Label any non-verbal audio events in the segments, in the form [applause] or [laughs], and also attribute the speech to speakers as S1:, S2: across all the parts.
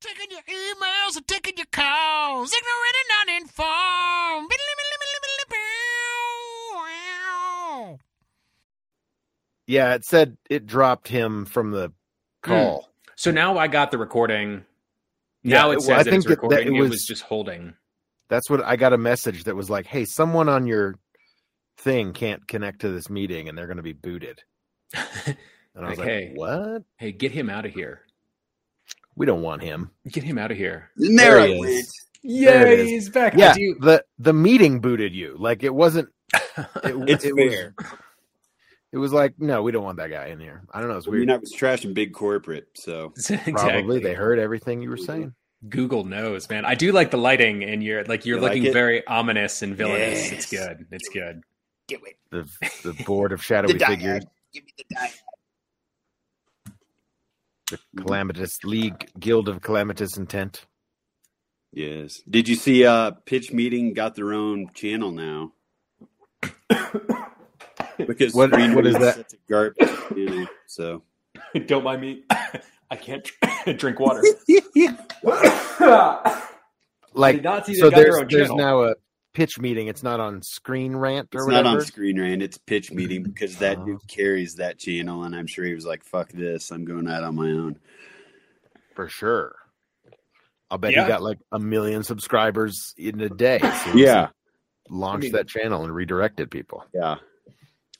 S1: Taking your emails and taking your calls. Ignorant and uninformed.
S2: Yeah, it said it dropped him from the hmm. call.
S3: So now I got the recording. Now
S2: Yeah,
S3: it
S2: it-
S3: says
S2: I
S3: that
S2: think
S3: it's
S2: that- that
S3: recording.
S2: it
S3: it, was,
S2: was-
S3: just holding.
S2: That's what I got a message that was like, "Hey, someone on your thing can't connect to this meeting, and they're going to be booted." [laughs] And I was like,
S3: Okay.
S2: "What?
S3: hey, get him out of here.
S2: We don't want him."
S3: Get him out of here.
S2: There
S4: there,
S2: he is.
S4: went.
S2: There
S3: Yay, he's back.
S2: Yeah,
S3: I do.
S2: the the meeting booted you. Like it wasn't. It, [laughs]
S4: It's
S2: it
S4: fair.
S2: Was, it was like, no, we don't want that guy in here. I don't know. It's
S4: I
S2: weird.
S4: mean, I was trashing big corporate, so [laughs]
S3: exactly.
S2: Probably they heard everything you were saying.
S3: Google knows, man. I do like the lighting, and you're like you're
S4: You
S3: looking
S4: it?
S3: very ominous and villainous. It's good. It's good.
S4: get it.
S2: The the board of [laughs] shadowy figures.
S4: Give me the dyad.
S2: The calamitous league, guild of calamitous intent.
S4: Yes. Did you see? Uh, Pitch Meeting got their own channel now. because
S2: What-
S4: Screen
S2: what is that?
S4: such a garbage channel, so [laughs]
S3: Don't mind me. [laughs] I can't [laughs] drink water.
S2: Like
S3: not see
S2: so, there's there's now a pitch meeting. It's not on Screen Rant or whatever.
S4: it's
S2: whatever.
S4: not on Screen Rant. It's Pitch Meeting because that
S2: Oh.
S4: dude carries that channel, and I'm sure he was like, "Fuck this, I'm going out on my own."
S2: for sure. I'll bet
S3: Yeah.
S2: he got like a million subscribers in a day. as soon as
S4: Yeah,
S2: he launched
S3: I mean-
S2: that channel and redirected people.
S4: yeah.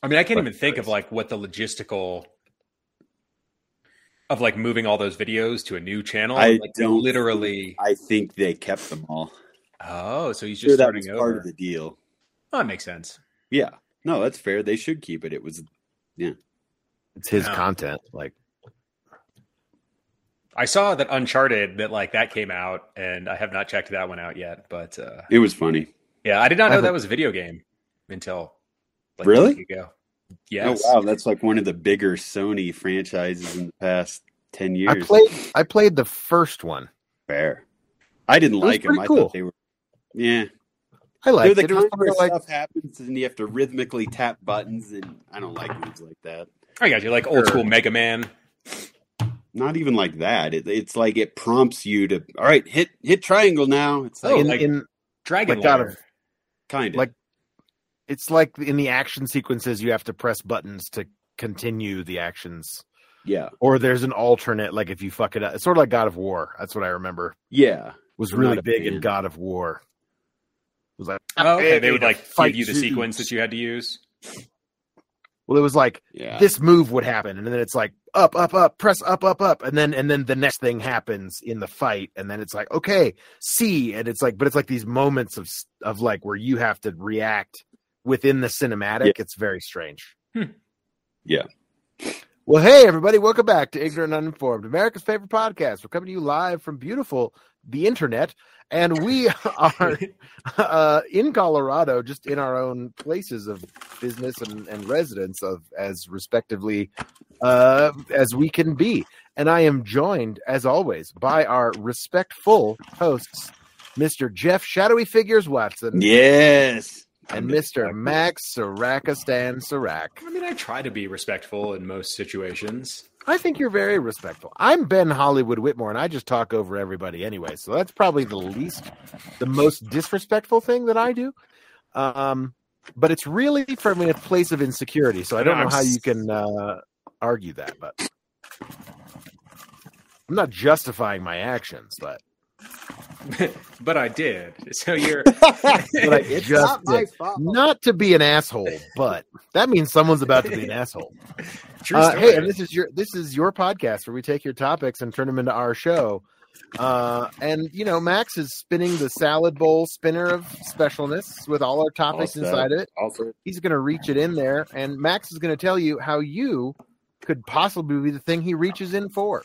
S3: I mean, I can't
S2: But-
S3: even think of like what the logistical of like moving all those videos to a new channel.
S4: I
S3: like
S4: don't
S3: literally.
S4: I think they kept them all.
S3: Oh, so he's
S4: Sure,
S3: just
S4: that
S3: starting
S4: was
S3: over.
S4: part of the deal.
S3: Oh, that makes sense.
S4: Yeah, no, that's fair. They should keep it. It was yeah.
S2: It's his
S3: Yeah.
S2: content. Like
S3: I saw that Uncharted that like that came out, and I have not checked that one out yet. But uh,
S4: it was funny.
S3: yeah, I did not know that was a video game until like,
S4: Really?
S3: a week ago. Yes.
S4: Oh wow, that's like one of the bigger Sony franchises in the past ten years.
S2: I played I played the first one.
S4: fair. I didn't
S2: It
S4: like them.
S2: pretty
S4: I thought they were. Yeah,
S2: I
S4: they're the
S2: it. It
S4: kind
S2: kinda like
S4: stuff happens and you have to rhythmically tap buttons, and I don't like moves like that.
S3: I got you. Like old school Mega Man.
S4: Not even like that. It, it's like it prompts you to. All right, hit hit triangle now. It's like
S3: Oh,
S2: in,
S3: like-
S2: in
S3: Dragon
S2: Like God of-
S4: kind of
S2: like it's like in the action sequences you have to press buttons to continue the actions.
S4: yeah,
S2: Or there's an alternate, like if you fuck it up. It's sort of like God of War. That's what I remember.
S4: yeah.
S2: Was
S4: I'm
S2: really
S4: not a
S2: big in. God of War. It was like
S3: Oh, okay. They would like give you the
S2: Zeus.
S3: sequence that you had to use.
S2: Well, it was like
S4: Yeah.
S2: this move would happen, and then it's like up, up, up, press up, up, up, and then and then the next thing happens in the fight, and then it's like okay, C, and it's like, but it's like these moments of of like where you have to react within the cinematic.
S4: Yeah.
S2: It's very strange.
S3: Hmm.
S4: Yeah.
S2: Well, hey everybody, welcome back to Ignorant Uninformed, America's favorite podcast. We're coming to you live from beautiful the internet, and we [laughs] are uh, in Colorado, just in our own places of business and, and residence of as respectively uh, as we can be. And I am joined, as always, by our respectful hosts, Mr. Jeff Shadowy Figures Watson
S4: Yes.
S2: and Mr. Max Sarakistan Sarak.
S3: I mean, I try to be respectful in most situations.
S2: I think you're very respectful. I'm Ben Hollywood Whitmore, and I just talk over everybody anyway. So that's probably the least, the most disrespectful thing that I do. Um, but it's really from a place of insecurity. So I don't know how you can uh, argue that, but I'm not justifying my actions, but [laughs]
S3: but I did. So you're. [laughs]
S2: but I [laughs]
S4: It's
S2: just
S4: not my fault.
S2: not to be an asshole, but that means someone's about to be an asshole.
S3: True
S2: Uh, hey, and this is your this is your podcast where we take your topics and turn them into our show. Uh, and you know, Max is spinning the salad bowl spinner of specialness with all our topics
S4: Also-
S2: inside it.
S4: Also,
S2: He's going to reach it in there, and Max is going to tell you how you could possibly be the thing he reaches in for.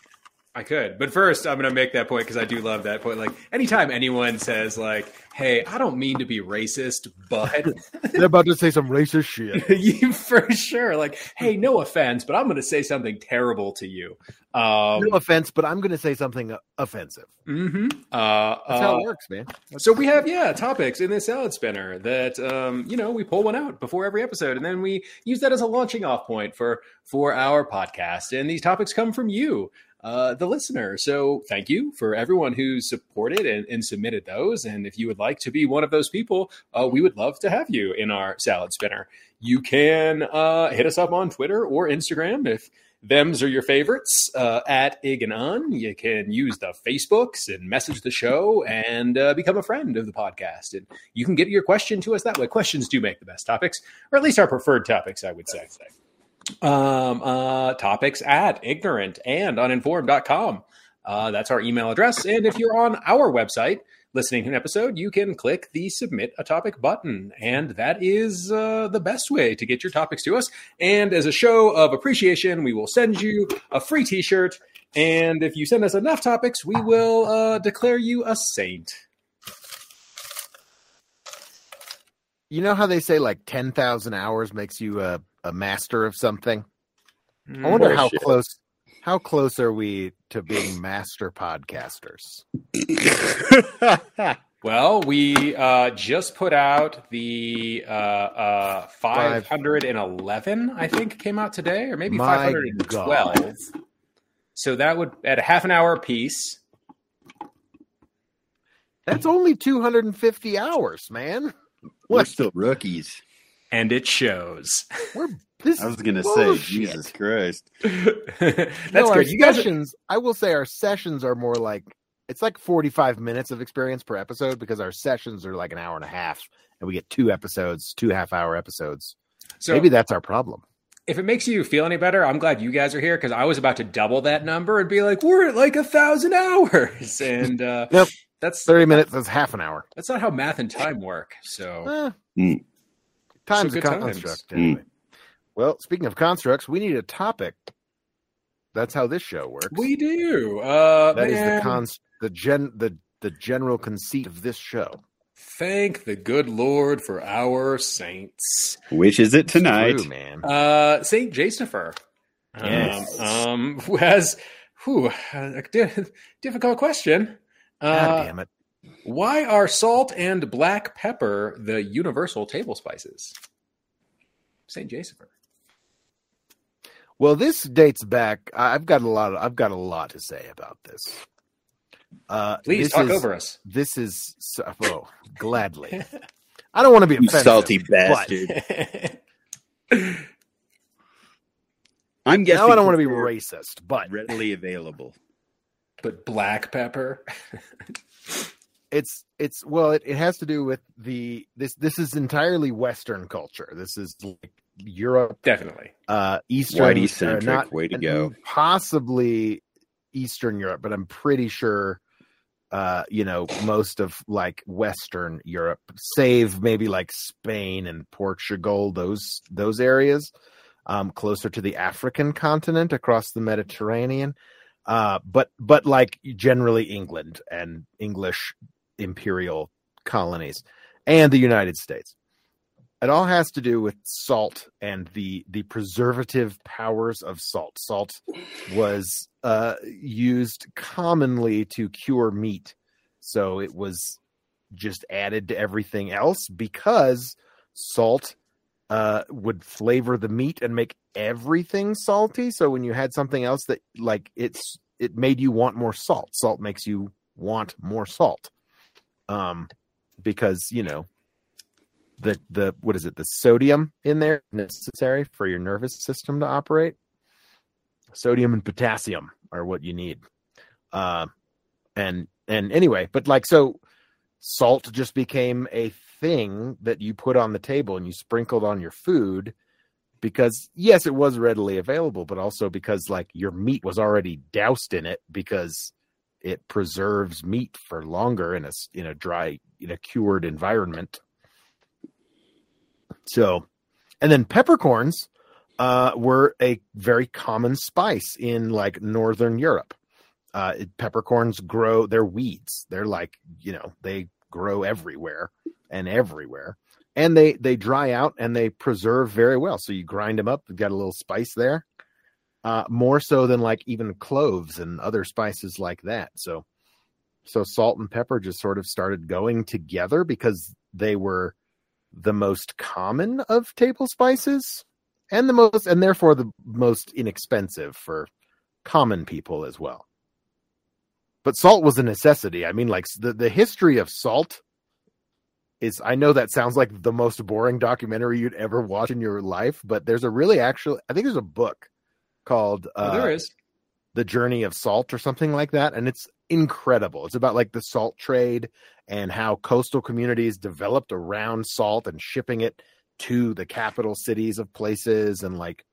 S3: I could, but first I'm going to make that point because I do love that point. Like anytime anyone says like, "Hey, I don't mean to be racist, but," [laughs]
S2: They're about to say some racist shit. [laughs]
S3: you for sure like, "Hey, no offense, but I'm going to say something terrible to you." Um,
S2: No offense, but I'm going to say something offensive.
S3: mhm. uh,
S2: That's how
S3: uh,
S2: it works, man.
S3: So we have yeah topics in this salad spinner that um, you know we pull one out before every episode, and then we use that as a launching off point for for our podcast. And these topics come from you. Uh, the listener. So thank you for everyone who supported and, and submitted those. And if you would like to be one of those people, uh, we would love to have you in our salad spinner. You can uh, hit us up on Twitter or Instagram if Them's are your favorites uh, at Ig and Un. You can use the Facebooks and message the show and uh, become a friend of the podcast. And you can get your question to us that way. Questions do make the best topics, or at least our preferred topics, I would say. Um, uh, topics at ignorant and uninformed.com. Uh, that's our email address. And if you're on our website, listening to an episode, you can click the submit a topic button. And that is uh, the best way to get your topics to us. And as a show of appreciation, we will send you a free t shirt. And if you send us enough topics, we will uh, declare you a saint.
S2: You know how they say like 10,000 hours makes you a, a master of something? I wonder how
S4: Bullshit.
S2: close how close are we to being master podcasters? [laughs]
S3: Well, we uh, just put out the uh, uh, 511, I think, came out today, or maybe
S2: My
S3: 512.
S2: God.
S3: So that would, at a half an hour piece,
S2: That's only 250 hours, man.
S4: We're
S2: What?
S4: still rookies.
S3: And it shows.
S2: We're this
S4: I was gonna say. Jesus Christ. [laughs]
S3: That's
S2: no, our
S3: good. You guys, are,
S2: sessions, I will say our sessions are more like it's like 45 minutes of experience per episode because our sessions are like an hour and a half and we get two episodes, two half hour episodes.
S3: so
S2: Maybe that's our problem.
S3: if it makes you feel any better, I'm glad you guys are here because I was about to double that number and be like, we're at like a thousand hours, [laughs] and uh,
S2: Nope.
S3: that's
S2: 30 minutes. That's half an hour.
S3: that's not how math and time work. So
S2: Eh,
S4: Mm.
S2: Time's
S3: So
S2: a
S3: good times.
S2: construct anyway. Well, speaking of constructs, we need a topic. That's how this show works.
S3: we do. Uh,
S2: That is
S3: man,
S2: the cons the gen the the general conceit of this show.
S3: Thank the good Lord for our saints.
S4: Which is it tonight?
S2: True, man.
S3: Uh, Saint Josepher.
S2: Yes.
S3: Um, um, [laughs] who has who a difficult question.
S2: God
S3: Uh,
S2: damn it.
S3: Why are salt and black pepper the universal table spices? Saint Josepher.
S2: Well, this dates back. I- I've got a lot. Of, I've got a lot to say about this. Uh,
S3: Please
S2: this
S3: talk
S2: is,
S3: over us.
S2: This is so- oh, gladly. [laughs] I don't want to be
S4: You
S2: offensive,
S4: salty
S2: but
S4: bastard. [laughs] I'm guessing
S2: Now I don't want to be racist, but
S4: readily available.
S3: but black pepper. [laughs]
S2: it's it's well, it, it has to do with the this. This is entirely Western culture. This is like Europe,
S3: Definitely.
S2: uh, Eastern,
S4: Whitey
S2: uh,
S4: centric.
S2: not
S4: Way to go.
S2: possibly Eastern Europe, but I'm pretty sure uh, you know, most of like Western Europe, save maybe like Spain and Portugal, those those areas, um, closer to the African continent across the Mediterranean. Uh, but but like generally England and English imperial colonies and the United States. It all has to do with salt and the the preservative powers of salt. Salt was uh, used commonly to cure meat, so it was just added to everything else because salt uh, would flavor the meat and make everything salty. So when you had something else that like it's it made you want more salt. Salt makes you want more salt, um, because you know the the what is it the sodium in there necessary for your nervous system to operate. Sodium and potassium are what you need. Uh and and anyway but like so salt just became a thing that you put on the table and you sprinkled on your food because yes it was readily available but also because like your meat was already doused in it because it preserves meat for longer in a in a dry in a cured environment so, and then peppercorns uh, were a very common spice in like northern Europe. Uh, peppercorns grow; they're weeds. They're like you know they grow everywhere and everywhere, and they they dry out and they preserve very well. So you grind them up; you've got a little spice there. Uh, more so than like even cloves and other spices like that. So, so salt and pepper just sort of started going together because they were the most common of table spices and the most and therefore the most inexpensive for common people as well. But salt was a necessity. I mean, like the, the history of salt is I know that sounds like the most boring documentary you'd ever watch in your life, but there's a really actual I think there's a book called uh,
S3: Oh, there is.
S2: The Journey of Salt or something like that. And it's incredible. It's about like the salt trade and how coastal communities developed around salt and shipping it to the capital cities of places and like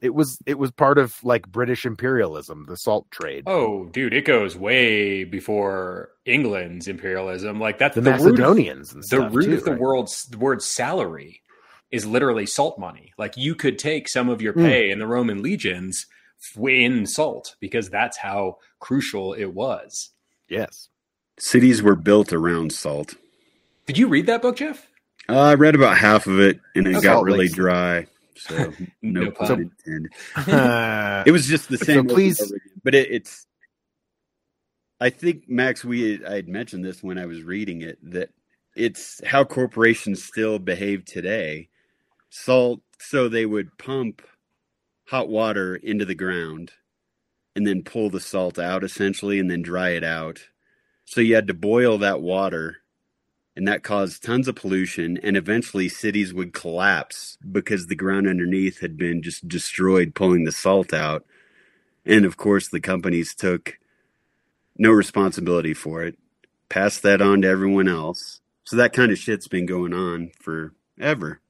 S2: it was it was part of like British imperialism, the salt trade.
S3: Oh, dude, it goes way before England's imperialism. Like that's
S2: the,
S3: the, root of-
S2: Macedonians and
S3: the root
S2: too,
S3: of the
S2: right?
S3: world's the word salary is literally salt money. Like you could take some of your
S2: Mm.
S3: pay in the Roman legions in salt because that's how crucial it was.
S2: Yes.
S4: Cities were built around salt.
S3: Did you read that book, Jeff?
S4: Uh, I read about half of it, and it
S2: That's
S4: got really
S2: Lake.
S4: dry. So [laughs] no,
S3: No
S4: pun
S3: pun.
S4: intended.
S2: Uh,
S4: It was just the same. over
S2: please-
S4: and over again. but it, it's. I think Max, we I had mentioned this when I was reading it that it's how corporations still behave today. Salt, so they would pump hot water into the ground, and then pull the salt out essentially, and then dry it out. So you had to boil that water, and that caused tons of pollution. And eventually, cities would collapse because the ground underneath had been just destroyed pulling the salt out. And of course, the companies took no responsibility for it, passed that on to everyone else. So that kind of shit's been going on forever.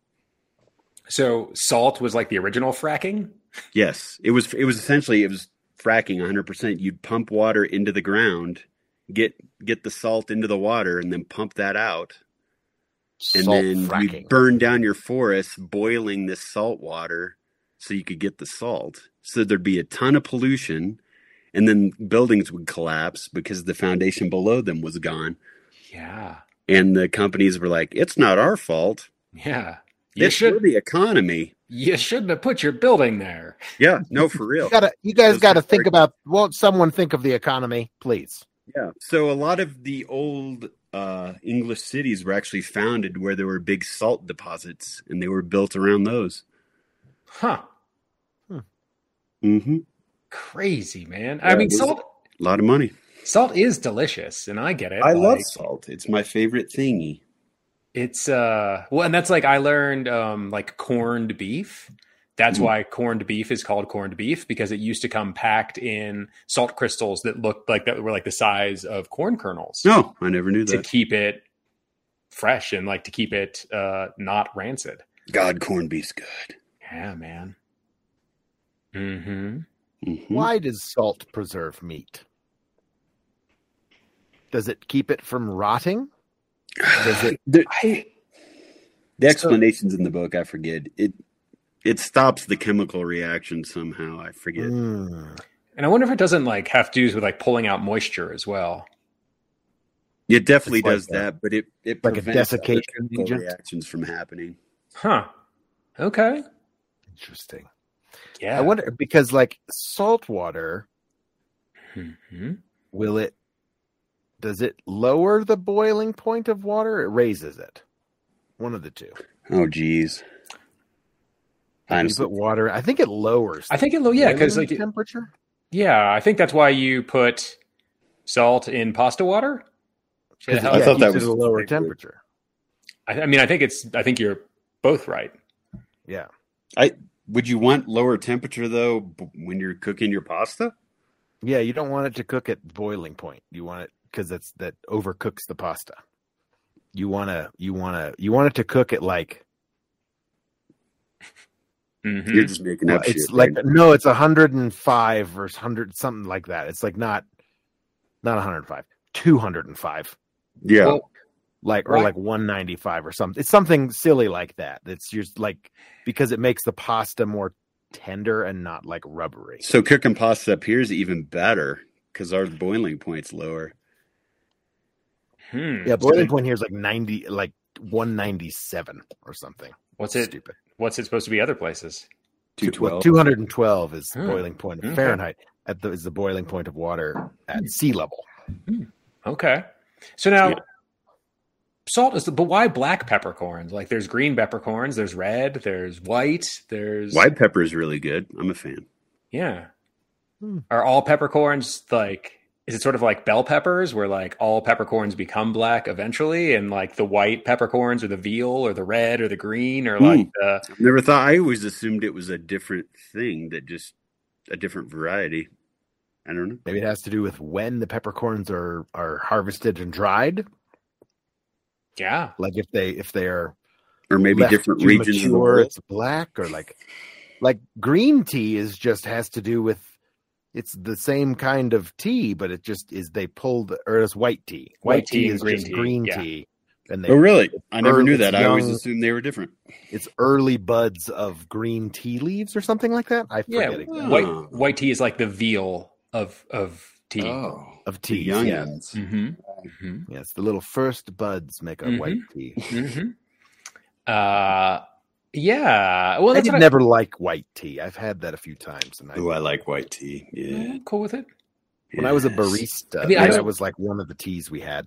S3: So salt was like the original fracking.
S4: Yes, it was. It was essentially it was fracking 100. percent You'd pump water into the ground, get get the salt into the water, and then pump that out. and
S2: salt
S4: then
S2: fracking.
S4: you burn down your forest boiling this salt water so you could get the salt so there'd be a ton of pollution and then buildings would collapse because the foundation below them was gone
S3: Yeah,
S4: and the companies were like it's not our fault
S3: yeah. You
S4: it's for
S3: should
S4: the economy
S3: you shouldn't have put your building there.
S4: yeah no for real
S2: You gotta, you guys got to think
S4: very-
S2: about. Won't someone think of the economy, please?
S4: yeah so a lot of the old uh, english cities were actually founded where there were big salt deposits and they were built around those
S3: Huh.
S4: mm-hmm.
S3: Crazy, man.
S4: Yeah,
S3: I mean, salt
S4: a lot of money
S3: salt is delicious, and I get it.
S4: i love salt it's my favorite thingy
S3: It's uh well, and that's like I learned um like corned beef. That's
S4: Mm.
S3: why corned beef is called corned beef because it used to come packed in salt crystals that looked like that were like the size of corn kernels
S4: No, I never knew that.
S3: to keep it fresh and like to keep it uh not rancid.
S4: God, corned beef's good.
S3: Yeah, man. Mm-hmm.
S4: Mhm.
S2: Why does salt preserve meat? Does it keep it from rotting? Does it?
S4: The,
S3: I
S4: the explanations in the book, I forget. It it stops the chemical reaction somehow. I forget.
S2: Mm.
S3: and I wonder if it doesn't like have to do with like pulling out moisture as well.
S4: It definitely
S2: It's like
S4: does
S2: a-
S4: that, but it it
S2: like a
S4: prevents other
S2: desiccation agent?
S4: reactions from happening.
S3: Huh. Okay.
S2: Interesting.
S3: Yeah.
S2: I wonder because like salt water,
S3: hmm
S2: will it? Does it lower the boiling point of water? It raises it. One of the two.
S4: Oh, geez.
S2: If you put water. I think it lowers.
S3: I think it lo- yeah, because
S2: boiling
S3: like
S2: temperature.
S3: Yeah, I think that's why you put salt in pasta water. Yeah,
S4: I thought that was
S2: a lower
S4: the big word.
S2: temperature.
S3: I, I mean, I think it's. I think you're both right.
S2: Yeah.
S4: I would you want lower temperature though when you're cooking your pasta?
S2: Yeah, you don't want it to cook at boiling point. You want it because that's that overcooks the pasta. You wanna you wanna you want it to cook at like
S3: Mhm.
S4: You're just making
S2: well,
S4: up
S2: it's
S4: shit.
S2: like
S4: right?
S2: no, it's hundred and five or hundred something like that. It's like not not hundred and five, two hundred and five,
S4: yeah.
S3: Well,
S2: like or
S3: Why-
S2: like one ninety five or something. It's something silly like that. It's just like because it makes the pasta more tender and not like rubbery.
S4: So cooking pasta up here is even better because our boiling point's lower.
S3: Hmm.
S2: Yeah, boiling point here is like ninety, like one ninety seven or something.
S3: What's it?
S2: Stupid.
S3: What's it supposed to be? Other places.
S4: Two twelve.
S2: Two hundred and twelve is
S3: Hmm.
S2: boiling point of
S3: Okay.
S2: Fahrenheit. At the is the boiling point of water at sea level.
S3: Okay. So now,
S4: Yeah.
S3: salt is the. But why black peppercorns? Like, there's green peppercorns. There's red. There's white. There's
S4: White pepper is really good. I'm a fan.
S3: Yeah.
S2: Hmm.
S3: Are all peppercorns like? Is it sort of like bell peppers, where like all peppercorns become black eventually, and like the white peppercorns or the veal or the red or the green or like the
S4: I've never thought. I always assumed it was a different thing that just a different variety. I don't know.
S2: Maybe it has to do with when the peppercorns are are harvested and dried.
S3: yeah
S2: Like if they if they are
S4: Or maybe
S2: left
S4: different
S2: too
S4: regions of the
S2: mature, it's black or like like green tea is just has to do with it's the same kind of tea, but it just is they pulled or it's white tea. White,
S3: White tea
S2: tea is
S3: green
S2: just
S3: tea,
S2: green
S3: yeah.
S2: tea, and they
S4: Oh, really? I never
S2: early-
S4: knew
S2: it's
S4: that. I always assumed they were different.
S2: it's early buds of green tea leaves or something like that. I
S3: yeah
S2: forget exactly.
S3: white
S4: Oh.
S3: white tea is like the veal of of tea.
S5: Oh,
S2: of tea.
S4: young
S2: Yeah,
S4: ones.
S3: hmm hmm
S2: yes, the little first buds make a
S3: Mhm.
S2: white tea.
S3: hmm Uh, yeah. Well,
S2: I
S3: that's
S2: did
S3: what
S2: never like white tea. I've had that a few times, and I,
S4: Oh, I like white tea.
S3: I,
S4: Yeah.
S3: cool with it.
S2: when I was a barista,
S3: I mean, I
S2: that
S3: don't-
S2: was like one of the teas we had.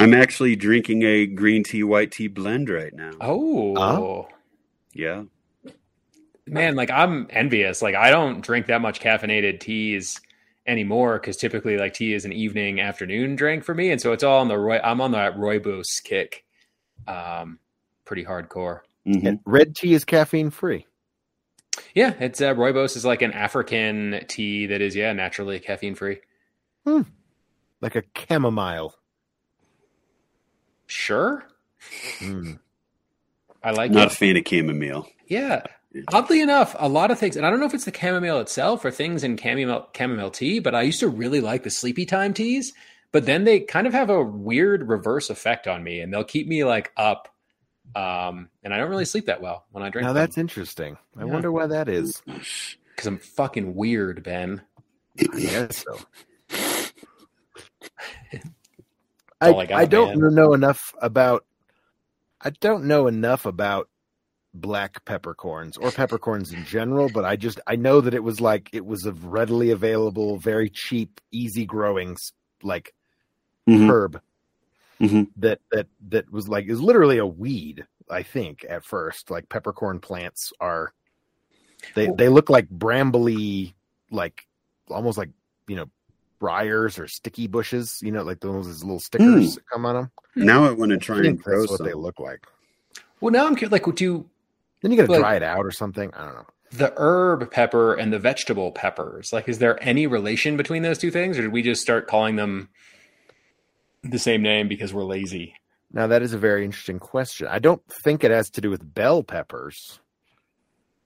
S4: I'm actually drinking a green tea white tea blend right now.
S3: Oh,
S2: Uh-huh.
S4: Yeah.
S3: man, like I'm envious. Like I don't drink that much caffeinated teas anymore because typically like tea is an evening afternoon drink for me, and so it's all on the Roy. I'm on that rooibos kick, um, pretty hardcore.
S4: Mhm.
S2: Red tea is caffeine free.
S3: Yeah, it's uh, rooibos is like an African tea that is yeah naturally caffeine free.
S2: like a chamomile.
S3: Sure,
S2: Mm.
S3: I like
S4: Not
S3: it.
S4: a fan of chamomile.
S3: Yeah. Oddly enough, a lot of things, and I don't know if it's the chamomile itself or things in chamomile, chamomile tea, but I used to really like the sleepy time teas. But then they kind of have a weird reverse effect on me, and they'll keep me like up. Um, and I don't really sleep that well when I drink
S2: Now
S3: them
S2: that's interesting. I
S3: Yeah.
S2: wonder why that is.
S3: because I'm fucking weird, Ben.
S2: I guess so.
S3: I
S2: I,
S3: got,
S2: I don't
S3: man.
S2: know enough about. I don't know enough about black peppercorns or peppercorns in general, but I just I know that it was like it was a readily available, very cheap, easy growing s- like
S4: Mhm.
S2: herb
S4: Mhm.
S2: that that that was like is literally a weed. I think at first, like peppercorn plants are they they look like brambly, like almost like you know briars or sticky bushes. You know, like those little stickers that come on them.
S4: Now I want to try and
S2: think
S4: grow
S2: what
S4: some.
S2: they look like.
S3: Well, now I'm curious, like, would you
S2: Then you got to
S3: Like-
S2: dry it out or something. I don't know.
S3: the herb pepper and the vegetable peppers? Like, is there any relation between those two things, or did we just start calling them the same name because we're lazy?
S2: Now that is a very interesting question. I don't think it has to do with bell peppers.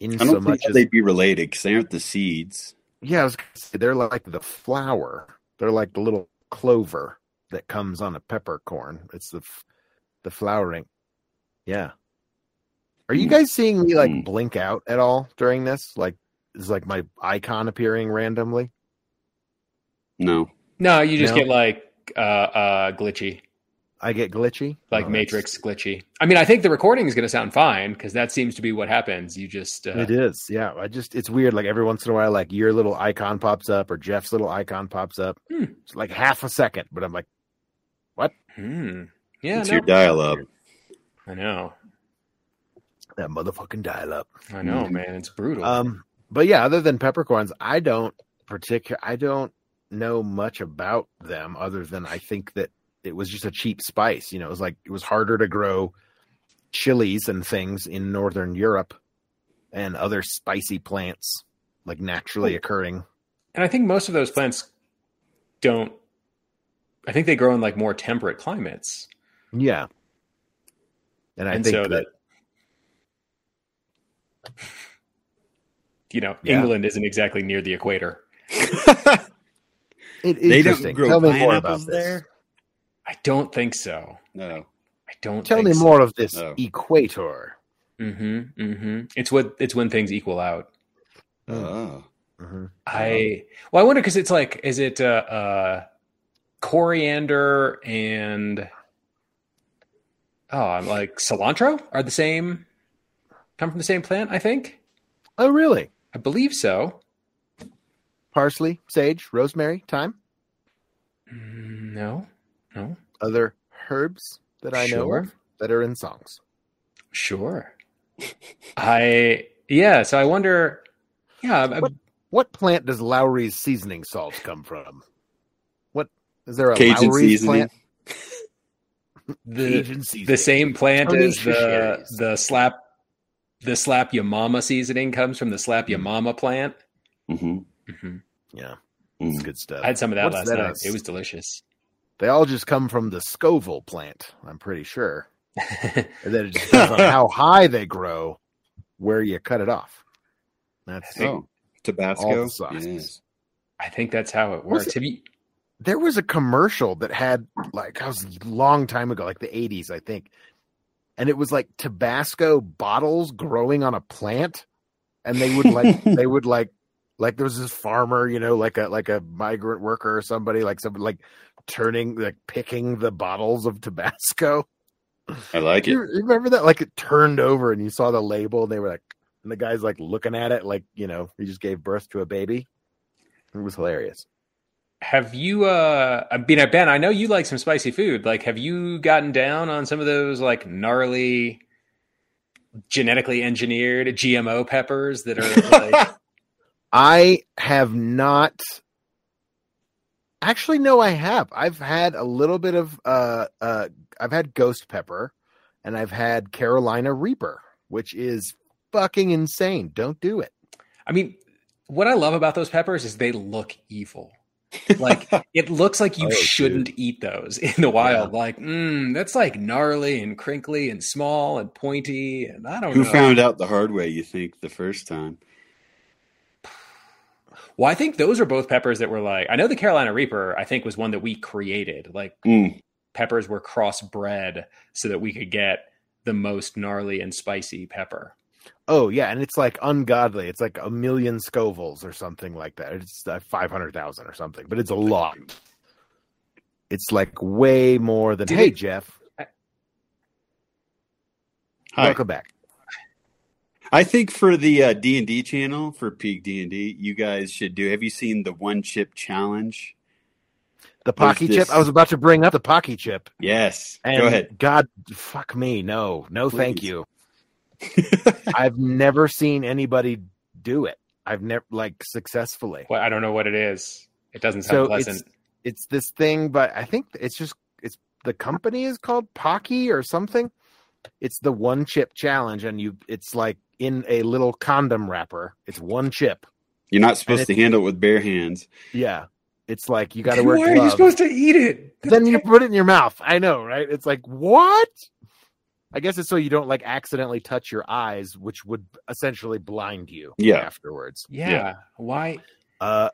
S2: In
S4: I
S2: so
S4: don't
S2: much
S4: think
S2: as
S4: they'd be related because they aren't the seeds.
S2: yeah, I was gonna say, they're like the flower. They're like the little clover that comes on a peppercorn. It's the f- the flowering. Yeah. Are you
S4: Hmm.
S2: guys seeing me like
S4: Hmm.
S2: blink out at all during this? Like is like my icon appearing randomly?
S4: No.
S3: No, you just
S2: No.
S3: get like uh, uh, glitchy,
S2: I get glitchy,
S3: like
S2: Oh, that's-
S3: Matrix glitchy. I mean, I think the recording is going to sound fine because that seems to be what happens. You just uh,
S2: It is, yeah. I just it's weird. Like every once in a while, like your little icon pops up or Jeff's little icon pops up.
S3: Hmm.
S2: It's like half a second, but I'm like, what?
S3: hmm. yeah,
S4: it's
S3: no,
S4: your dial up.
S3: I know,
S2: that motherfucking dial up.
S3: I know,
S4: Mhm.
S3: man, it's brutal.
S2: Um, but yeah, other than peppercorns, I don't particular. I don't know much about them other than I think that it was just a cheap spice. You know, it was like it was harder to grow chilies and things in northern Europe and other spicy plants like naturally occurring.
S3: and I think most of those plants don't. I think they grow in like more temperate climates.
S2: Yeah, and I
S3: and
S2: think
S3: so
S2: that
S3: that you know
S2: Yeah.
S3: England isn't exactly near the equator. [laughs]
S2: it,
S4: They don't grow
S2: Tell me more about
S4: pineapples
S2: this.
S4: there?
S3: I don't think so.
S4: No.
S3: I don't
S2: Tell
S3: think
S2: me
S3: so.
S2: more of this
S4: Oh.
S2: equator.
S3: Mm-hmm. Mm-hmm. It's what it's when things equal out.
S4: Oh.
S2: Mhm.
S3: I well, I wonder because it's like, is it uh, uh, coriander and oh, I'm like cilantro are the same, come from the same plant? I think.
S2: Oh, really?
S3: I believe so.
S2: Parsley, sage, rosemary, thyme,
S3: Mm, No, no,
S2: other herbs that I know of that are in songs.
S3: sure. I yeah. So I wonder. Yeah, I-
S2: What- What plant does Lawry's seasoning salts come from? What is there a
S4: Cajun
S2: Lawry's
S4: seasoning.
S2: plant?
S3: The the same plant
S2: Tony
S3: as the
S2: Fisheries.
S3: the slap the slap your mama seasoning comes from the slap your mama plant.
S4: hmm
S3: hmm
S2: Yeah,
S4: Mm.
S2: good stuff.
S3: I had some of that
S2: What's
S3: last
S2: that
S3: night.
S2: as?
S3: It was delicious.
S2: They all just come from the Scoville plant. I'm pretty sure. [laughs] And then it just depends on how high they grow, where you cut it off. That's
S3: think-
S2: all
S4: Tabasco.
S2: the sauces.
S4: Yes.
S3: I think that's how it
S2: Was
S3: works. Have you?
S2: there was a commercial that had like I was a long time ago, like the 80s, I think. And it was like Tabasco bottles growing on a plant. And they would like [laughs] they would like like there was this farmer, you know, like a like a migrant worker or somebody, like some like turning like picking the bottles of Tabasco.
S4: I like it.
S2: You, you remember that? Like it turned over and you saw the label and they were like and the guy's like looking at it like, you know, he just gave birth to a baby. It was hilarious.
S3: Have you? uh I mean, Ben, I know you like some spicy food. Like, have you gotten down on some of those like gnarly, genetically engineered GMO peppers that are like? [laughs]
S2: I have not. Actually, no, I have. I've had a little bit of. Uh, uh, I've had ghost pepper, and I've had Carolina Reaper, which is fucking insane. Don't do it.
S3: I mean, what I love about those peppers is they look evil. Like [laughs] it looks like you
S2: Oh,
S3: shouldn't eat those in the wild. Like, mm, that's like gnarly and crinkly and small and pointy, and I don't
S4: Who
S3: know.
S4: found out the hard way? You think the first time?
S3: Well, I think those are both peppers that were like. I know the Carolina Reaper. I think was one that we created. Like
S4: Mm.
S3: peppers were crossbred so that we could get the most gnarly and spicy pepper.
S2: Oh yeah, and it's like ungodly. It's like a million Scovilles or something like that. It's like five hundred thousand or something, but it's a lot. It's like way more than.
S3: Did
S2: hey
S3: it-
S2: Jeff,
S4: Hi.
S2: welcome back.
S4: I think for the uh, D and D channel for Peak D and D, you guys should do. Have you seen the one chip challenge?
S2: The Paqui
S4: this-
S2: chip. I was about to bring up the Paqui chip.
S4: Yes.
S2: And
S4: Go ahead.
S2: God, fuck me. No, no, thank you. [laughs] I've never seen anybody do it. I've never like successfully.
S3: Well, I don't know what it is. It doesn't
S2: So
S3: sound pleasant.
S2: it's it's this thing, but I think it's just it's the company is called Paqui or something. It's the one chip challenge, and you it's like in a little condom wrapper. It's one chip.
S4: You're not supposed to handle it with bare hands.
S2: Yeah, it's like you got to wear
S3: Why are you supposed to eat it?
S2: then you put it in your mouth. I know, right? It's like what? I guess it's so you don't like accidentally touch your eyes, which would essentially blind you.
S4: Yeah.
S2: Afterwards.
S3: Yeah.
S4: Yeah.
S3: Why?
S2: Uh,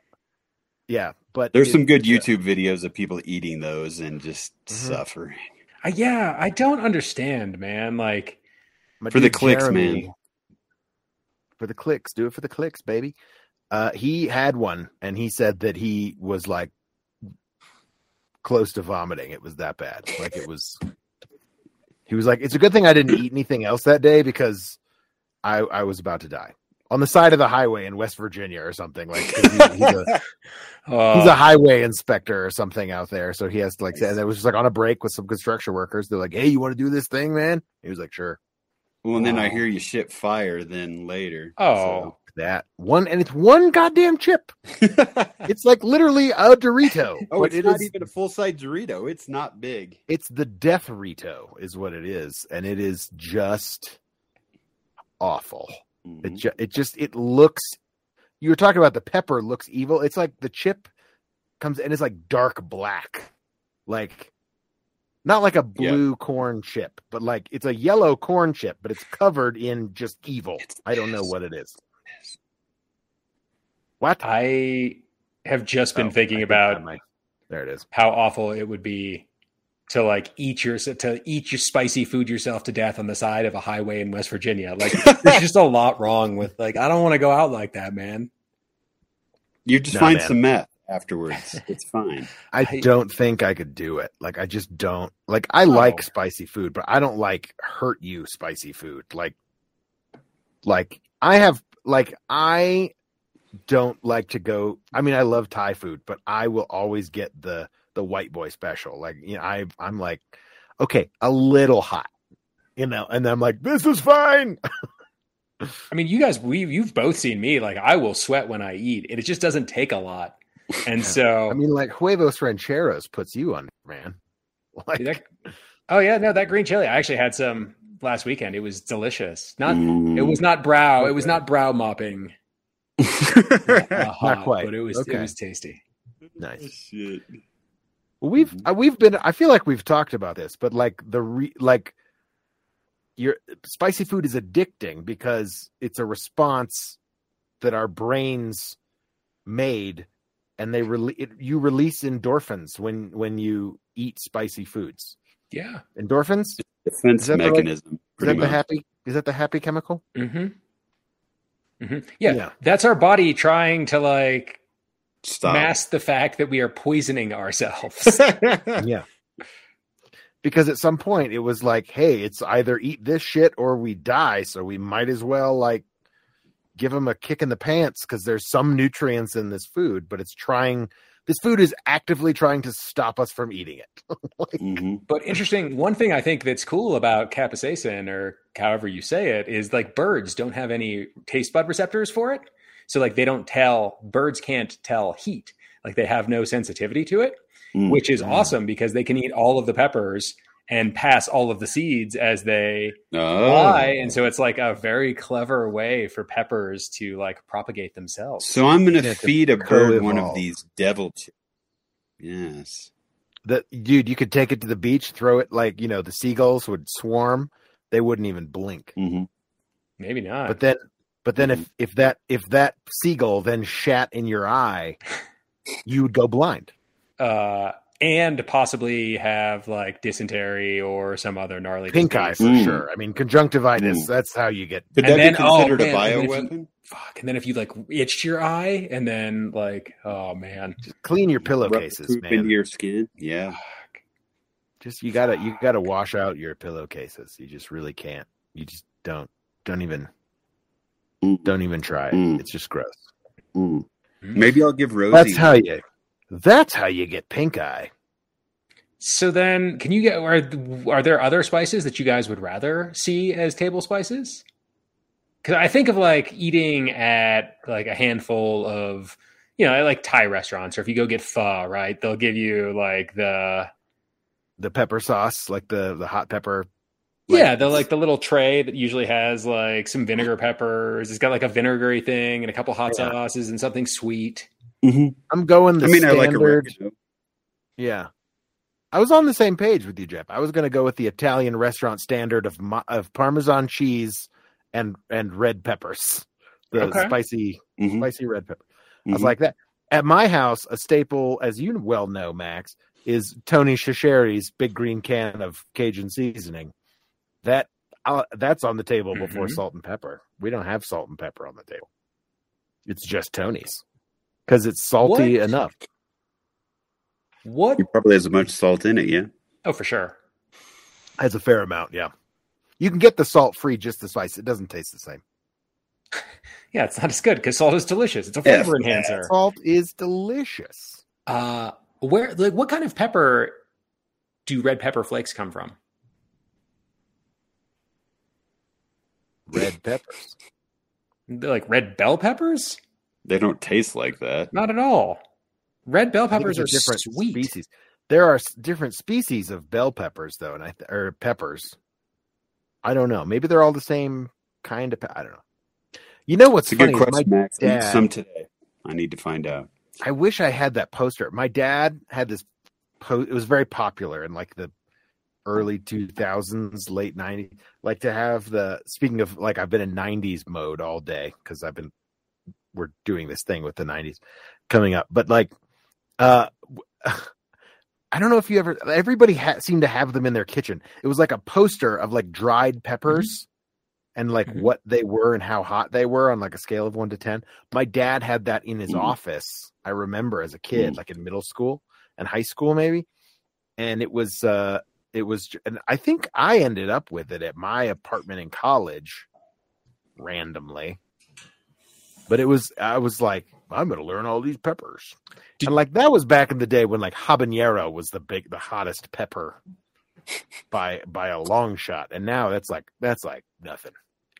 S2: yeah, but
S4: There's
S2: it-
S4: some good YouTube videos of people eating those and just
S2: Mhm.
S4: suffering.
S3: I, yeah, I don't understand, man. Like,
S2: my
S4: For the clicks,
S2: Jeremy-
S4: man.
S2: For the clicks, do it for the clicks, baby. Uh, he had one, and he said that he was like close to vomiting. It was that bad. Like it was. He was like, "It's a good thing I didn't eat anything else that day because I I was about to die on the side of the highway in West Virginia or something." Like he- he's a
S3: uh, [laughs]
S2: he's a highway inspector or something out there, so he has to like. say- And it was just like on a break with some construction workers. They're like, "Hey, you want to do this thing, man?" He was like, "Sure."
S4: Well, and then I hear you shit fire then later.
S3: oh,
S2: That one, and it's one goddamn chip. [laughs] It's like literally a Dorito.
S4: oh, it's
S2: it
S4: not
S2: is-
S4: even a full size Dorito. It's not big.
S2: It's the Death Rito, is what it is, and it is just awful.
S4: Mhm.
S2: It ju- it just it looks. You were talking about the pepper looks evil. It's like the chip comes and it's like dark black, like not like a
S4: Yeah.
S2: blue corn chip, but like it's a yellow corn chip, but it's covered in just evil.
S4: It's
S2: I don't know what it is. What?
S3: I have just been
S2: Oh,
S3: thinking
S2: think
S3: about
S2: that might- there it is.
S3: how awful it would be to like eat your to eat your spicy food yourself to death on the side of a highway in West Virginia. Like, there's just a [laughs] lot wrong with like I don't want to go out like that, man.
S4: You just
S2: Nah,
S4: find
S2: man.
S4: some meth afterwards. [laughs] It's fine.
S2: I
S3: I-
S2: don't think I could do it. Like I just don't. Like I oh. like
S3: Oh.
S2: spicy food, but I don't like hurt you spicy food. Like like I have like I don't like to go I mean I love Thai food, but I will always get the the white boy special. Like you know I I'm like okay, a little hot. You know, and I'm like this is fine. [laughs]
S3: I mean, you guys, we you've both seen me. Like, I will sweat when I eat, and it just doesn't take a lot. And so,
S2: I mean, like huevos rancheros puts you on, man. [laughs] Like,
S3: that- oh yeah, no, that green chili. I actually had some last weekend. It was delicious. Not, it was not brow. It was not brow mopping. [laughs] uh, hot,
S2: quite.
S3: but it was
S2: Okay.
S3: it was tasty.
S2: nice.
S4: Shit.
S2: Well, we've uh, we've been. I feel like we've talked about this, but like the re, like your spicy food is addicting because it's a response that our brains made, and they rele- it, you release endorphins when when you eat spicy foods.
S3: Yeah.
S2: Endorphins is
S4: Defense
S2: that the right-
S4: mechanism.
S2: that
S4: pretty
S2: the happy? Is that the happy chemical?
S3: Mm-hmm. hmm Yeah,
S2: Yeah.
S3: that's our body trying to like
S4: Stop.
S3: mask the fact that we are poisoning ourselves. [laughs] [laughs]
S2: yeah. Because at some point it was like, hey, it's either eat this shit or we die, so we might as well like give them a kick in the pants because there's some nutrients in this food, but it's trying. This food is actively trying to stop us from eating it. [laughs] Like,
S4: Mhm.
S3: But interesting, one thing I think that's cool about capsaicin, or however you say it, is like birds don't have any taste bud receptors for it. So like they don't tell birds can't tell heat. Like they have no sensitivity to it,
S4: Mm.
S3: which is awesome because they can eat all of the peppers and pass all of the seeds as they
S4: Oh.
S3: fly. And so it's like a very clever way for peppers to like propagate themselves.
S4: So I'm going to feed a bird one of these devil. Ch- yes.
S2: that dude, you could take it to the beach, throw it like you know the seagulls would swarm, they wouldn't even blink.
S4: hmm
S3: Maybe not.
S2: But then, but then if if that if that seagull then shat in your eye, [laughs] you would go blind.
S3: uh, and possibly have like dysentery or some other gnarly
S2: Pink eye for
S4: Mm.
S2: sure. I mean, conjunctivitis.
S4: Mm.
S2: That's how you get.
S4: Could
S3: And
S4: that
S3: then-
S4: be
S3: oh,
S4: considered
S3: man,
S4: a
S3: and then if you-
S4: bioweapon?
S3: Fuck. And then if you like itched your eye, and then like, oh man,
S2: Clean your pillowcases,
S4: poop
S2: man.
S4: into your skin. Yeah.
S3: Fuck.
S2: Just you gotta you gotta wash out your pillowcases. You just really can't. You just don't don't even
S4: Mm.
S2: don't even try it.
S4: Mm.
S2: It's just gross.
S4: Mm.
S3: Mm.
S4: Maybe I'll give Rosie.
S2: That's how you. That's how you get pink eye.
S3: So then, can you get are are there other spices that you guys would rather see as table spices? Because I think of like eating at like a handful of you know like Thai restaurants, or if you go get pho, right? They'll give you like the
S2: The pepper sauce, like the the hot pepper. like,
S3: yeah, the like the little tray that usually has like some vinegar peppers. It's got like a vinegary thing and a couple hot
S2: Yeah.
S3: sauces and something sweet.
S4: Mhm.
S2: I'm going the
S4: I mean, I like
S2: standard.
S4: oregano.
S2: Yeah. I was on the same page with you, Jeff. I was going to go with the Italian restaurant standard of of Parmesan cheese and and red peppers, the
S3: Okay.
S2: spicy
S4: Mhm.
S2: spicy red pepper. I was
S4: Mhm.
S2: like that. At my house, a staple, as you well know, Max, is Tony Chachere's big green can of Cajun seasoning. That uh, that's on the table before
S3: Mhm.
S2: salt and pepper. We don't have salt and pepper on the table. It's just Tony's because it's salty
S3: What?
S2: enough.
S3: What?
S4: It probably has a bunch of salt in it. Yeah.
S3: Oh, for sure.
S2: Has a fair amount, yeah. You can get the salt free just the spice. It doesn't taste the same. [laughs]
S3: Yeah, it's not as good because salt is delicious. It's a
S4: Yeah.
S3: flavor enhancer.
S2: Salt is delicious.
S3: Uh, where like what kind of pepper do red pepper flakes come from?
S2: Red peppers.
S3: They're like red bell peppers?
S4: They don't taste like that.
S3: Not at all. Red bell peppers are
S2: different
S3: sweet.
S2: species. There are different species of bell peppers, though, and I th- or peppers. I don't know. Maybe they're all the same kind of. Pe- I don't know. You know what's
S4: It's a
S2: funny?
S4: good question,
S2: My,
S4: Max. I need
S2: dad-
S4: some today. I need to find out.
S2: I wish I had that poster. My dad had this. Po- it was very popular in like the early 2000s, late 90s. Like to have the. Speaking of like, I've been in 90s mode all day because I've been. We're doing this thing with the 90s coming up, but like, uh, [sighs] I don't know if you ever. Everybody ha- seemed to have them in their kitchen. It was like a poster of like dried peppers. And like
S3: Mhm.
S2: what they were and how hot they were on like a scale of one to ten. My dad had that in his
S4: Mm.
S2: office. I remember as a kid,
S4: Mm.
S2: like in middle school and high school, maybe. And it was, uh, it was, and I think I ended up with it at my apartment in college randomly. But it was, I was like, I'm going to learn all these peppers. and like that was back in the day when like habanero was the big, the hottest pepper [laughs] by by a long shot. And now that's like that's like nothing.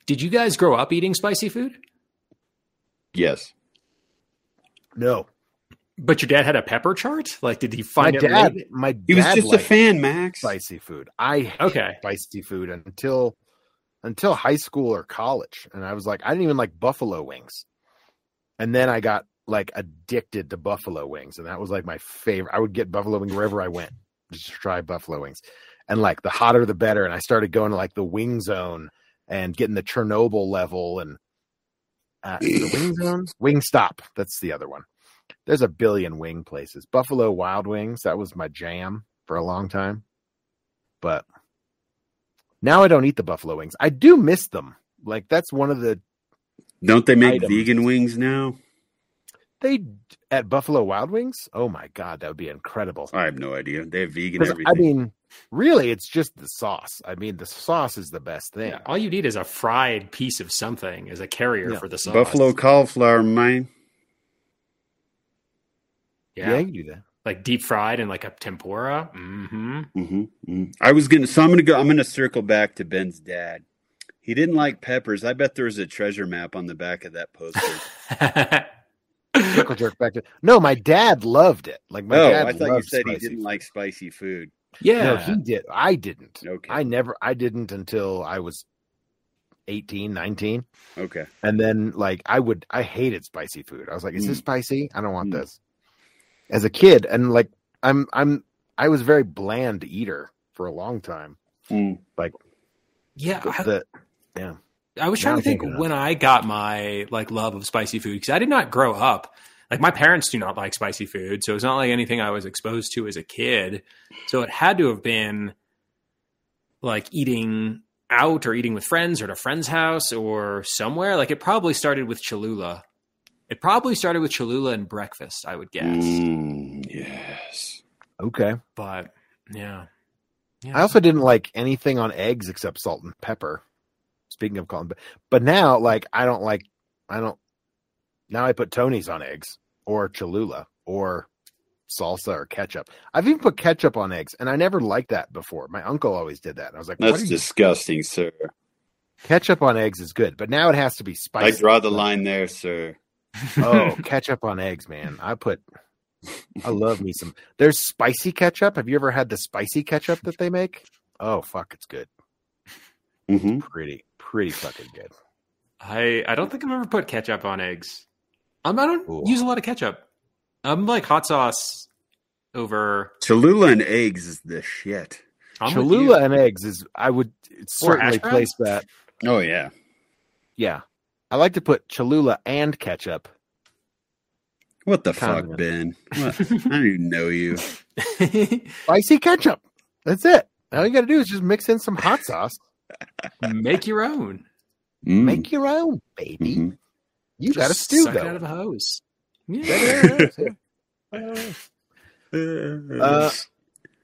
S3: Did you guys grow up eating spicy food?
S4: Yes.
S2: No,
S3: But your dad had a pepper chart? Like, did he
S2: my
S3: find it
S2: dad.
S3: late?
S2: My
S4: He was
S2: dad
S4: just a fan, Max.
S2: spicy food. I
S3: Okay.
S2: spicy food until until high school or college, and I was like, I didn't even like buffalo wings, and then I got like addicted to buffalo wings, and that was like my favorite. I would get buffalo wings wherever I went, just to try buffalo wings, and like the hotter the better. And I started going to like the wing zone and getting the Chernobyl level and uh, the wing [laughs] zone, wing stop. That's the other one. There's a billion wing places. Buffalo Wild Wings, that was my jam for a long time. But now I don't eat the buffalo wings. I do miss them. Like that's one of the
S4: Don't they make
S2: Items.
S4: vegan wings now?
S2: they at Buffalo Wild Wings. Oh my god, that would be incredible.
S4: I have no idea. They have vegan everything.
S2: I mean, really, it's just the sauce. I mean, the sauce is the best thing.
S3: Yeah, all you need is a fried piece of something as a carrier
S2: Yeah.
S3: for the sauce.
S4: Buffalo cauliflower, man.
S3: yeah.
S2: Yeah, you can do that.
S3: like deep fried and like a tempura. hmm
S4: hmm hmm I was gonna. So I'm gonna go. I'm gonna circle back to Ben's dad. He didn't like peppers. I bet there was a treasure map on the back of that poster. [laughs]
S2: Circle jerk back to no. My dad loved it. Like my
S4: oh,
S2: dad.
S4: I thought you said he didn't
S2: food.
S4: like spicy food.
S3: yeah,
S2: No, he did. I didn't.
S4: Okay.
S2: I never. I didn't until I was 18, 19.
S4: Okay.
S2: And then like I would I hated spicy food. I was like, is this
S4: Mm.
S2: spicy? I don't want
S4: Mm.
S2: this. As a kid, and like I'm I'm I was a very bland eater for a long time.
S4: Mm.
S3: yeah.
S2: The,
S3: I-
S2: the-
S3: I was trying
S2: I'm
S3: to think when I got my like love of spicy food because I did not grow up like my parents do not like spicy food, so it's not like anything I was exposed to as a kid. So it had to have been like eating out or eating with friends or at a friend's house or somewhere. Like it probably started with Cholula. It probably started with Cholula and breakfast, I would guess.
S4: Mm, yes.
S2: okay.
S3: But yeah. yeah.
S2: I also didn't like anything on eggs except salt and pepper. Speaking of calling, but but now like I don't like I don't now I put Tony's on eggs or Cholula or salsa or ketchup. I've even put ketchup on eggs, and I never liked that before. My uncle always did that. I was like,
S4: That's disgusting, sir.
S2: ketchup on eggs is good, but now it has to be spicy.
S4: I draw the line there, sir.
S2: oh, [laughs] ketchup on eggs, man. I put I love me some. There's spicy ketchup. Have you ever had the spicy ketchup that they make? Oh fuck, it's good.
S4: hmm
S2: Pretty, pretty fucking good.
S3: I I don't think I've ever put ketchup on eggs. Um, I don't
S2: Ooh.
S3: use a lot of ketchup. I'm like hot sauce over
S4: Cholula and eggs is the shit.
S3: I'm
S2: Cholula and eggs is I would certainly place that.
S4: Oh yeah.
S2: Yeah. I like to put Cholula and ketchup.
S4: What the
S2: Kind
S4: fuck. Ben? What? [laughs] I don't even know you. [laughs]
S2: Spicy ketchup. That's it. All you got to do is just mix in some hot sauce.
S3: Make your own.
S4: Mm.
S2: Make your own, baby.
S4: Mhm.
S2: You got to stew
S3: suck it out of
S2: though.
S3: a hose. Yeah.
S2: Yeah. [laughs] Uh,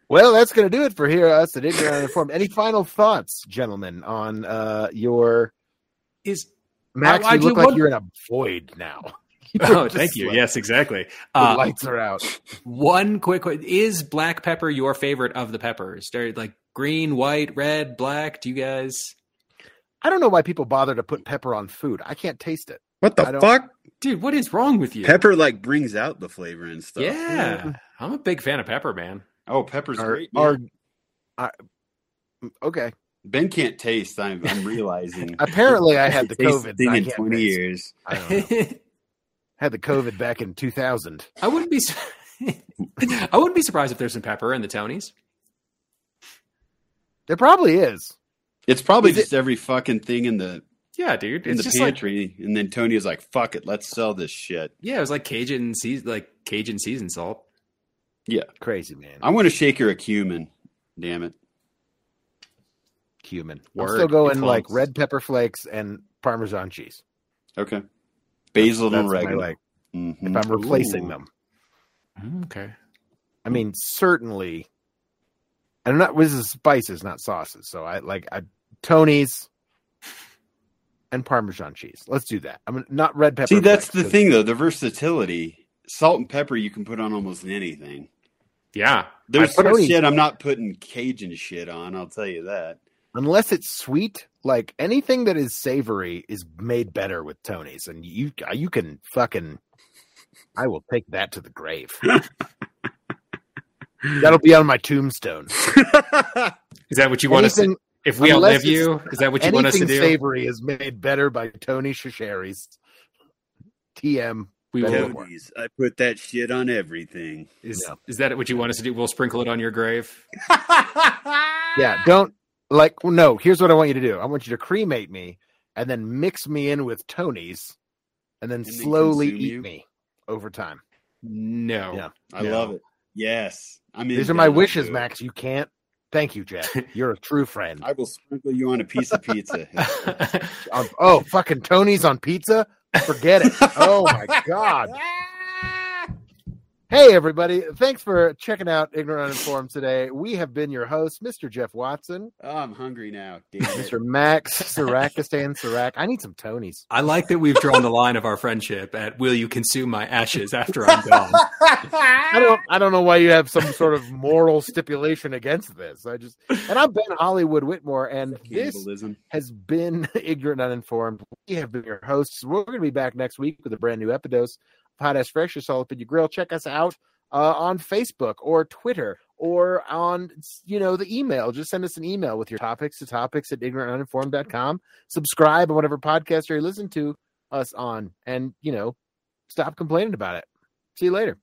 S2: well, that's going to do it for here. Us at Ignorant Uninformed. Any final thoughts, gentlemen, on uh, your
S3: Is
S2: Max?
S3: I- I
S2: you look
S3: do
S2: like
S3: one-
S2: you're in a void now. [laughs]
S3: oh, thank you.
S2: like-
S3: Yes, exactly.
S2: The
S3: Uh,
S2: lights are out.
S3: one quick que- is black pepper your favorite of the peppers? They're like green, white, red, black. Do you guys?
S2: I don't know why people bother to put pepper on food. I can't taste it.
S4: What the fuck?
S3: Dude, what is wrong with you?
S4: Pepper like brings out the flavor and stuff.
S3: Yeah, I'm a big fan of pepper, man.
S4: Oh, pepper's
S2: Are,
S4: great. man.
S2: are I- okay.
S4: Ben can't taste. I'm, I'm realizing. [laughs]
S2: Apparently, I had the COVID.
S4: thing
S2: I
S4: in 20
S2: taste.
S4: years.
S2: I don't know. [laughs] had the COVID back in 2000.
S3: I wouldn't be. [laughs] I wouldn't be surprised if there's some pepper in the Tonys.
S2: There probably is.
S4: It's probably
S2: Is it-
S4: just every fucking thing in the
S3: Yeah, dude.
S4: in
S3: It's
S4: the
S3: just like
S4: pantry, and then Tony was like, "Fuck it, let's sell this shit."
S3: yeah, it was like Cajun season, like Cajun season salt.
S2: Yeah, crazy man.
S4: I want a shaker of cumin. Damn it!
S2: Cumin. I'm still going
S3: It's
S2: like red pepper flakes and Parmesan cheese.
S4: Okay, basil
S2: That's
S4: and
S2: my,
S4: oregano.
S2: like
S4: Mhm.
S2: if I'm replacing
S4: Ooh.
S2: them.
S3: Okay.
S2: I mean, certainly. And I'm not. This is spices, not sauces. So I like I, Tony's and Parmesan cheese. Let's do that. I'm not red pepper.
S4: See, that's the thing, though. The versatility. Salt and pepper you can put on almost anything.
S3: Yeah.
S4: There's
S2: put
S4: some
S2: Tony-
S4: shit I'm not putting Cajun shit on. I'll tell you that.
S2: Unless it's sweet, like anything that is savory is made better with Tony's, and you you can fucking. I will take that to the grave. [laughs] That'll be on my tombstone. [laughs]
S3: Is that what you want us to?
S2: Anything,
S3: If we
S2: unless
S3: outlive you, is that what you want us to
S2: anything
S3: do?
S2: savory is made better by Tony Chachere's. TM.
S3: we will.
S2: than
S4: I put that shit on everything.
S3: Is,
S2: Yeah.
S3: is that what you want us to do? We'll sprinkle it on your grave. [laughs]
S2: Yeah, don't like. No, here's what I want you to do. I want you to cremate me and then mix me in with Tony's, and then
S4: And
S2: slowly eat
S4: you?
S2: me over time.
S3: No.
S2: Yeah.
S4: I
S3: No.
S4: love it. Yes. I mean,
S2: These are my wishes, Max. You can't. Thank you, Jack. [laughs] You're a true friend.
S4: I will sprinkle you on a piece of pizza. [laughs] [laughs]
S2: Oh, fucking Tony's on pizza. Forget it. Oh my god. Hey everybody! Thanks for checking out Ignorant Uninformed today. We have been your hosts, Mr. Jeff Watson,
S4: oh, I'm hungry now. Damn.
S2: Mr. Max Sarakistan Sarak. I need some Tonys.
S3: I like that we've drawn the line of our friendship at "Will you consume my ashes after I'm gone?" [laughs]
S2: I don't I don't know why you have some sort of moral stipulation against this. I just and I'm Ben Hollywood Whitmore, and this has been [laughs] Ignorant Uninformed. We have been your hosts. We're going to be back next week with a brand new episode of Hot Ass Fresh, your grill. Check us out uh, on Facebook or Twitter or on, you know, the email. Just send us an email with your topics to topics at ignorantuninformed.com. Subscribe on whatever podcast you're listening to us on and, you know, stop complaining about it. See you later.